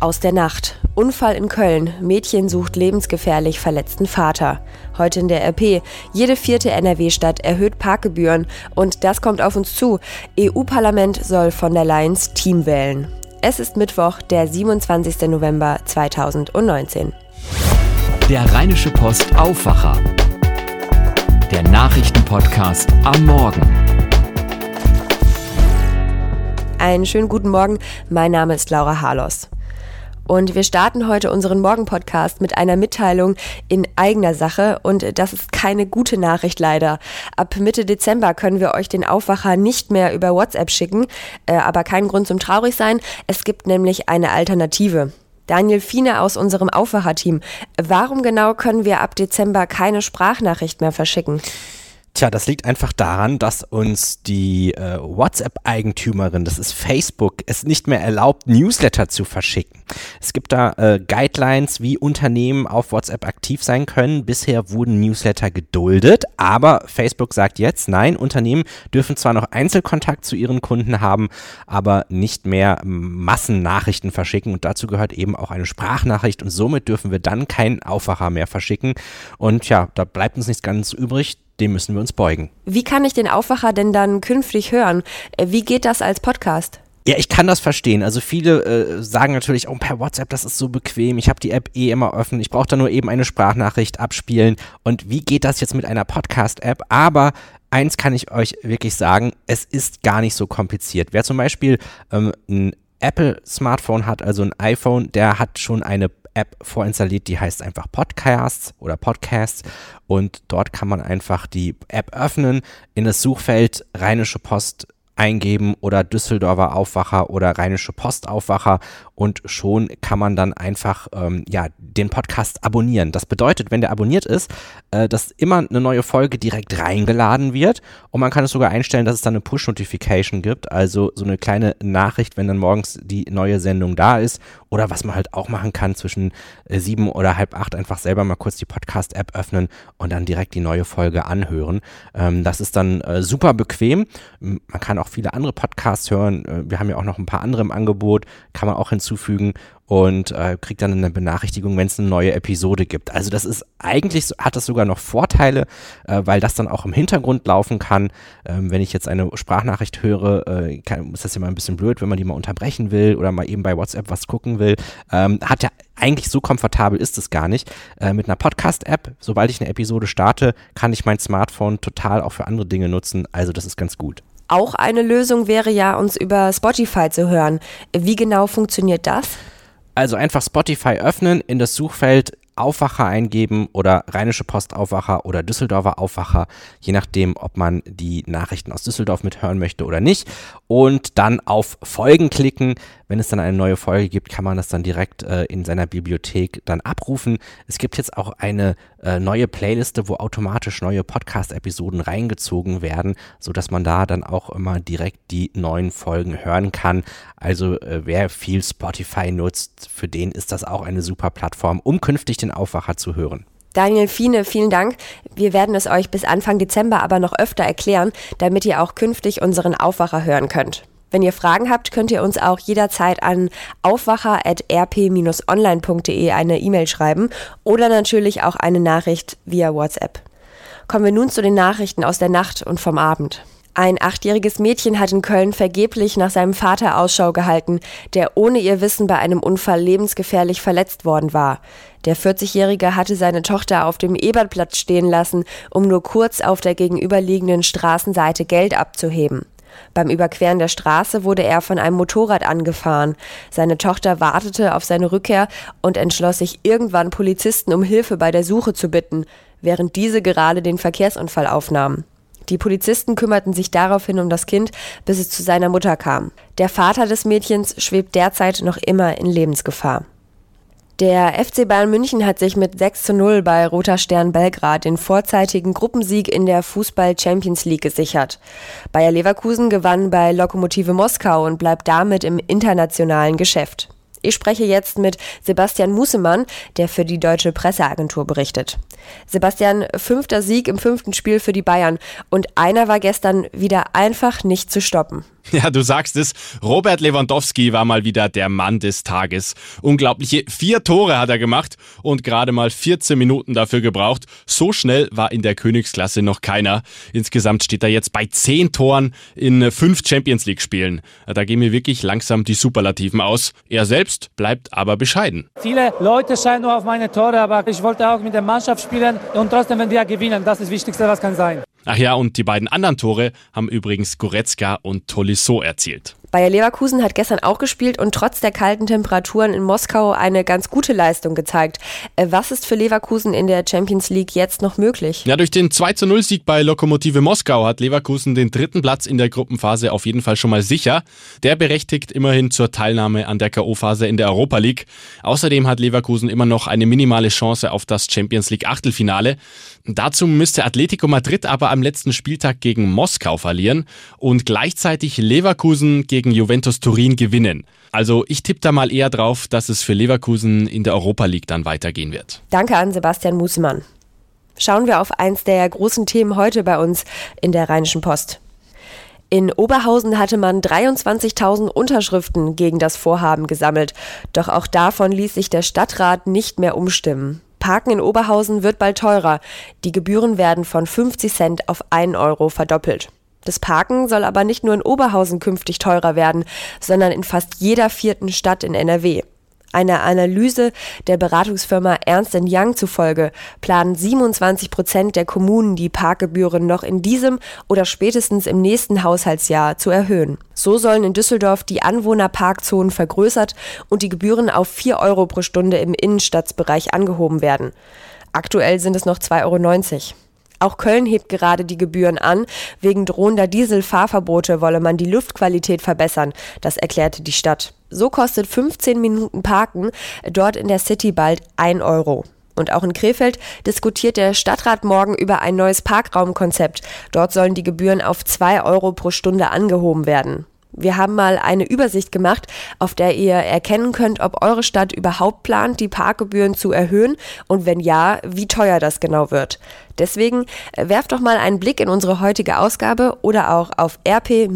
Aus der Nacht. Unfall in Köln. Mädchen sucht lebensgefährlich verletzten Vater. Heute in der RP. Jede vierte NRW-Stadt erhöht Parkgebühren. Und das kommt auf uns zu. EU-Parlament soll von der Leyen's Team wählen. Es ist Mittwoch, der 27. November 2019. Der Rheinische Post Aufwacher. Der Nachrichtenpodcast am Morgen. Einen schönen guten Morgen. Mein Name ist Laura Harlos. Und wir starten heute unseren Morgen-Podcast mit einer Mitteilung in eigener Sache. Und das ist keine gute Nachricht leider. Ab Mitte Dezember können wir euch den Aufwacher nicht mehr über WhatsApp schicken. Äh, aber kein Grund zum traurig sein. Es gibt nämlich eine Alternative. Daniel Fiene aus unserem Aufwacher-Team. Warum genau können wir ab Dezember keine Sprachnachricht mehr verschicken? Tja, das liegt einfach daran, dass uns die äh, WhatsApp-Eigentümerin, das ist Facebook, es nicht mehr erlaubt, Newsletter zu verschicken. Es gibt da äh, Guidelines, wie Unternehmen auf WhatsApp aktiv sein können. Bisher wurden Newsletter geduldet, aber Facebook sagt jetzt, nein, Unternehmen dürfen zwar noch Einzelkontakt zu ihren Kunden haben, aber nicht mehr Massennachrichten verschicken. Und dazu gehört eben auch eine Sprachnachricht und somit dürfen wir dann keinen Aufwacher mehr verschicken. Und ja, da bleibt uns nichts ganz übrig dem müssen wir uns beugen. Wie kann ich den Aufwacher denn dann künftig hören? Äh, wie geht das als Podcast? Ja, ich kann das verstehen. Also viele äh, sagen natürlich, oh, per WhatsApp, das ist so bequem. Ich habe die App eh immer offen. Ich brauche da nur eben eine Sprachnachricht abspielen. Und wie geht das jetzt mit einer Podcast-App? Aber eins kann ich euch wirklich sagen, es ist gar nicht so kompliziert. Wer zum Beispiel ähm, ein Apple-Smartphone hat, also ein iPhone, der hat schon eine App vorinstalliert, die heißt einfach Podcasts oder Podcasts. Und dort kann man einfach die App öffnen, in das Suchfeld Rheinische Post eingeben oder Düsseldorfer Aufwacher oder Rheinische Post Aufwacher. Und schon kann man dann einfach ähm, ja, den Podcast abonnieren. Das bedeutet, wenn der abonniert ist, äh, dass immer eine neue Folge direkt reingeladen wird. Und man kann es sogar einstellen, dass es dann eine Push-Notification gibt, also so eine kleine Nachricht, wenn dann morgens die neue Sendung da ist oder was man halt auch machen kann zwischen äh, sieben oder halb acht einfach selber mal kurz die Podcast-App öffnen und dann direkt die neue Folge anhören. Ähm, das ist dann äh, super bequem. Man kann auch viele andere Podcasts hören. Äh, wir haben ja auch noch ein paar andere im Angebot, kann man auch hinzufügen hinzufügen und äh, kriegt dann eine Benachrichtigung, wenn es eine neue Episode gibt. Also das ist eigentlich, hat das sogar noch Vorteile, äh, weil das dann auch im Hintergrund laufen kann. Ähm, wenn ich jetzt eine Sprachnachricht höre, äh, kann, ist das ja mal ein bisschen blöd, wenn man die mal unterbrechen will oder mal eben bei WhatsApp was gucken will. Ähm, hat ja eigentlich so komfortabel ist es gar nicht. Äh, mit einer Podcast-App, sobald ich eine Episode starte, kann ich mein Smartphone total auch für andere Dinge nutzen. Also das ist ganz gut. Auch eine Lösung wäre ja, uns über Spotify zu hören. Wie genau funktioniert das? Also einfach Spotify öffnen, in das Suchfeld Aufwacher eingeben oder Rheinische Post Aufwacher oder Düsseldorfer Aufwacher, je nachdem, ob man die Nachrichten aus Düsseldorf mithören möchte oder nicht. Und dann auf Folgen klicken. Wenn es dann eine neue Folge gibt, kann man das dann direkt äh, in seiner Bibliothek dann abrufen. Es gibt jetzt auch eine äh, neue Playliste, wo automatisch neue Podcast-Episoden reingezogen werden, sodass man da dann auch immer direkt die neuen Folgen hören kann. Also äh, wer viel Spotify nutzt, für den ist das auch eine super Plattform, um künftig den Aufwacher zu hören. Daniel Fiene, vielen Dank. Wir werden es euch bis Anfang Dezember aber noch öfter erklären, damit ihr auch künftig unseren Aufwacher hören könnt. Wenn ihr Fragen habt, könnt ihr uns auch jederzeit an aufwacher.rp-online.de eine E-Mail schreiben oder natürlich auch eine Nachricht via WhatsApp. Kommen wir nun zu den Nachrichten aus der Nacht und vom Abend. Ein achtjähriges Mädchen hat in Köln vergeblich nach seinem Vater Ausschau gehalten, der ohne ihr Wissen bei einem Unfall lebensgefährlich verletzt worden war. Der 40-Jährige hatte seine Tochter auf dem Ebertplatz stehen lassen, um nur kurz auf der gegenüberliegenden Straßenseite Geld abzuheben. Beim Überqueren der Straße wurde er von einem Motorrad angefahren. Seine Tochter wartete auf seine Rückkehr und entschloss sich irgendwann Polizisten um Hilfe bei der Suche zu bitten, während diese gerade den Verkehrsunfall aufnahmen. Die Polizisten kümmerten sich daraufhin um das Kind, bis es zu seiner Mutter kam. Der Vater des Mädchens schwebt derzeit noch immer in Lebensgefahr. Der FC Bayern München hat sich mit 6 zu 0 bei Roter Stern Belgrad den vorzeitigen Gruppensieg in der Fußball Champions League gesichert. Bayer Leverkusen gewann bei Lokomotive Moskau und bleibt damit im internationalen Geschäft. Ich spreche jetzt mit Sebastian Musemann, der für die deutsche Presseagentur berichtet. Sebastian, fünfter Sieg im fünften Spiel für die Bayern und einer war gestern wieder einfach nicht zu stoppen. Ja, du sagst es. Robert Lewandowski war mal wieder der Mann des Tages. Unglaubliche vier Tore hat er gemacht und gerade mal 14 Minuten dafür gebraucht. So schnell war in der Königsklasse noch keiner. Insgesamt steht er jetzt bei zehn Toren in fünf Champions League Spielen. Da gehen mir wirklich langsam die Superlativen aus. Er selbst bleibt aber bescheiden. Viele Leute scheinen nur auf meine Tore, aber ich wollte auch mit der Mannschaft spielen und trotzdem, wenn wir gewinnen, das ist das Wichtigste, was kann sein. Ach ja, und die beiden anderen Tore haben übrigens Goretzka und Tolisso erzielt. Bayer Leverkusen hat gestern auch gespielt und trotz der kalten Temperaturen in Moskau eine ganz gute Leistung gezeigt. Äh, was ist für Leverkusen in der Champions League jetzt noch möglich? Ja, durch den 2 0 Sieg bei Lokomotive Moskau hat Leverkusen den dritten Platz in der Gruppenphase auf jeden Fall schon mal sicher. Der berechtigt immerhin zur Teilnahme an der K.O.-Phase in der Europa League. Außerdem hat Leverkusen immer noch eine minimale Chance auf das Champions League Achtelfinale. Dazu müsste Atletico Madrid aber am letzten Spieltag gegen Moskau verlieren und gleichzeitig Leverkusen gegen gegen Juventus Turin gewinnen. Also ich tippe da mal eher drauf, dass es für Leverkusen in der Europa League dann weitergehen wird. Danke an Sebastian Musemann. Schauen wir auf eins der großen Themen heute bei uns in der Rheinischen Post. In Oberhausen hatte man 23.000 Unterschriften gegen das Vorhaben gesammelt. Doch auch davon ließ sich der Stadtrat nicht mehr umstimmen. Parken in Oberhausen wird bald teurer. Die Gebühren werden von 50 Cent auf 1 Euro verdoppelt. Das Parken soll aber nicht nur in Oberhausen künftig teurer werden, sondern in fast jeder vierten Stadt in NRW. Einer Analyse der Beratungsfirma Ernst Young zufolge planen 27 Prozent der Kommunen die Parkgebühren noch in diesem oder spätestens im nächsten Haushaltsjahr zu erhöhen. So sollen in Düsseldorf die Anwohnerparkzonen vergrößert und die Gebühren auf 4 Euro pro Stunde im Innenstadtbereich angehoben werden. Aktuell sind es noch 2,90 Euro. Auch Köln hebt gerade die Gebühren an. Wegen drohender Dieselfahrverbote wolle man die Luftqualität verbessern. Das erklärte die Stadt. So kostet 15 Minuten Parken dort in der City bald 1 Euro. Und auch in Krefeld diskutiert der Stadtrat morgen über ein neues Parkraumkonzept. Dort sollen die Gebühren auf 2 Euro pro Stunde angehoben werden. Wir haben mal eine Übersicht gemacht, auf der ihr erkennen könnt, ob eure Stadt überhaupt plant, die Parkgebühren zu erhöhen und wenn ja, wie teuer das genau wird. Deswegen äh, werft doch mal einen Blick in unsere heutige Ausgabe oder auch auf rp-online.de.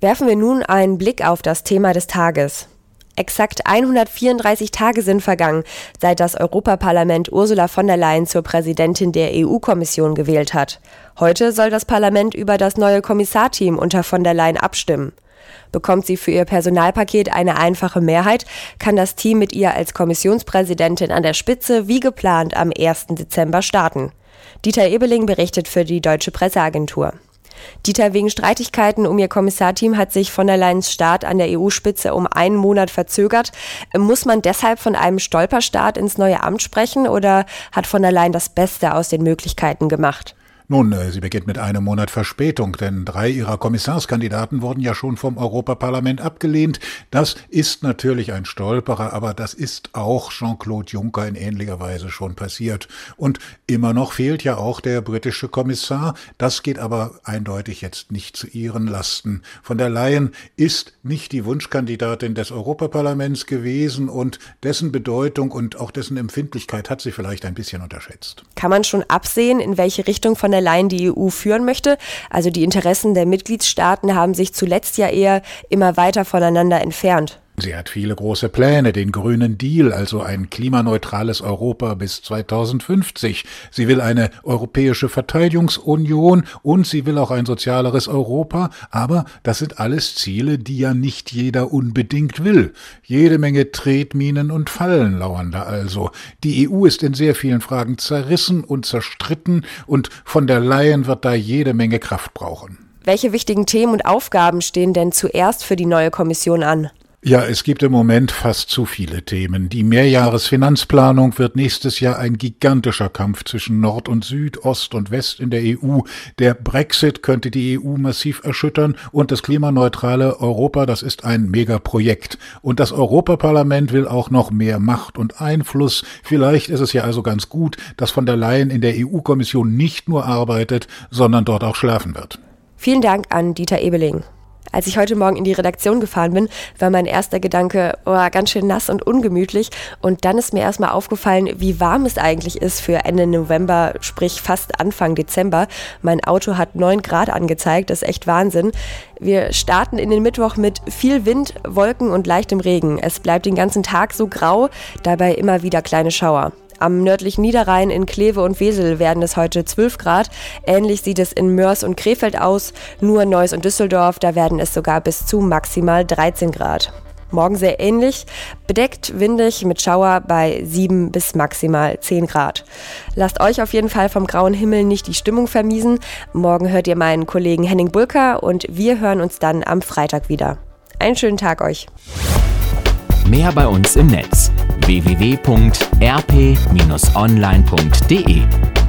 Werfen wir nun einen Blick auf das Thema des Tages. Exakt 134 Tage sind vergangen, seit das Europaparlament Ursula von der Leyen zur Präsidentin der EU-Kommission gewählt hat. Heute soll das Parlament über das neue Kommissarteam unter von der Leyen abstimmen. Bekommt sie für ihr Personalpaket eine einfache Mehrheit, kann das Team mit ihr als Kommissionspräsidentin an der Spitze wie geplant am 1. Dezember starten. Dieter Ebeling berichtet für die Deutsche Presseagentur. Dieter, wegen Streitigkeiten um ihr Kommissarteam hat sich von der Leyens Start an der EU-Spitze um einen Monat verzögert. Muss man deshalb von einem Stolperstart ins neue Amt sprechen oder hat von der Leyen das Beste aus den Möglichkeiten gemacht? Nun, äh, sie beginnt mit einem Monat Verspätung, denn drei ihrer Kommissarskandidaten wurden ja schon vom Europaparlament abgelehnt. Das ist natürlich ein Stolperer, aber das ist auch Jean-Claude Juncker in ähnlicher Weise schon passiert. Und immer noch fehlt ja auch der britische Kommissar. Das geht aber eindeutig jetzt nicht zu ihren Lasten. Von der Leyen ist nicht die Wunschkandidatin des Europaparlaments gewesen und dessen Bedeutung und auch dessen Empfindlichkeit hat sie vielleicht ein bisschen unterschätzt. Kann man schon absehen, in welche Richtung von der Leyen die EU führen möchte. Also die Interessen der Mitgliedstaaten haben sich zuletzt ja eher immer weiter voneinander entfernt. Sie hat viele große Pläne, den grünen Deal, also ein klimaneutrales Europa bis 2050. Sie will eine europäische Verteidigungsunion und sie will auch ein sozialeres Europa, aber das sind alles Ziele, die ja nicht jeder unbedingt will. Jede Menge Tretminen und Fallen lauern da also. Die EU ist in sehr vielen Fragen zerrissen und zerstritten und von der Leyen wird da jede Menge Kraft brauchen. Welche wichtigen Themen und Aufgaben stehen denn zuerst für die neue Kommission an? Ja, es gibt im Moment fast zu viele Themen. Die Mehrjahresfinanzplanung wird nächstes Jahr ein gigantischer Kampf zwischen Nord und Süd, Ost und West in der EU. Der Brexit könnte die EU massiv erschüttern und das klimaneutrale Europa, das ist ein Megaprojekt. Und das Europaparlament will auch noch mehr Macht und Einfluss. Vielleicht ist es ja also ganz gut, dass von der Leyen in der EU-Kommission nicht nur arbeitet, sondern dort auch schlafen wird. Vielen Dank an Dieter Ebeling. Als ich heute Morgen in die Redaktion gefahren bin, war mein erster Gedanke, oh, ganz schön nass und ungemütlich. Und dann ist mir erstmal aufgefallen, wie warm es eigentlich ist für Ende November, sprich fast Anfang Dezember. Mein Auto hat 9 Grad angezeigt, das ist echt Wahnsinn. Wir starten in den Mittwoch mit viel Wind, Wolken und leichtem Regen. Es bleibt den ganzen Tag so grau, dabei immer wieder kleine Schauer. Am nördlichen Niederrhein in Kleve und Wesel werden es heute 12 Grad. Ähnlich sieht es in Mörs und Krefeld aus. Nur Neuss und Düsseldorf, da werden es sogar bis zu maximal 13 Grad. Morgen sehr ähnlich, bedeckt, windig mit Schauer bei 7 bis maximal 10 Grad. Lasst euch auf jeden Fall vom grauen Himmel nicht die Stimmung vermiesen. Morgen hört ihr meinen Kollegen Henning Bulker und wir hören uns dann am Freitag wieder. Einen schönen Tag euch. Mehr bei uns im Netz www.rp-online.de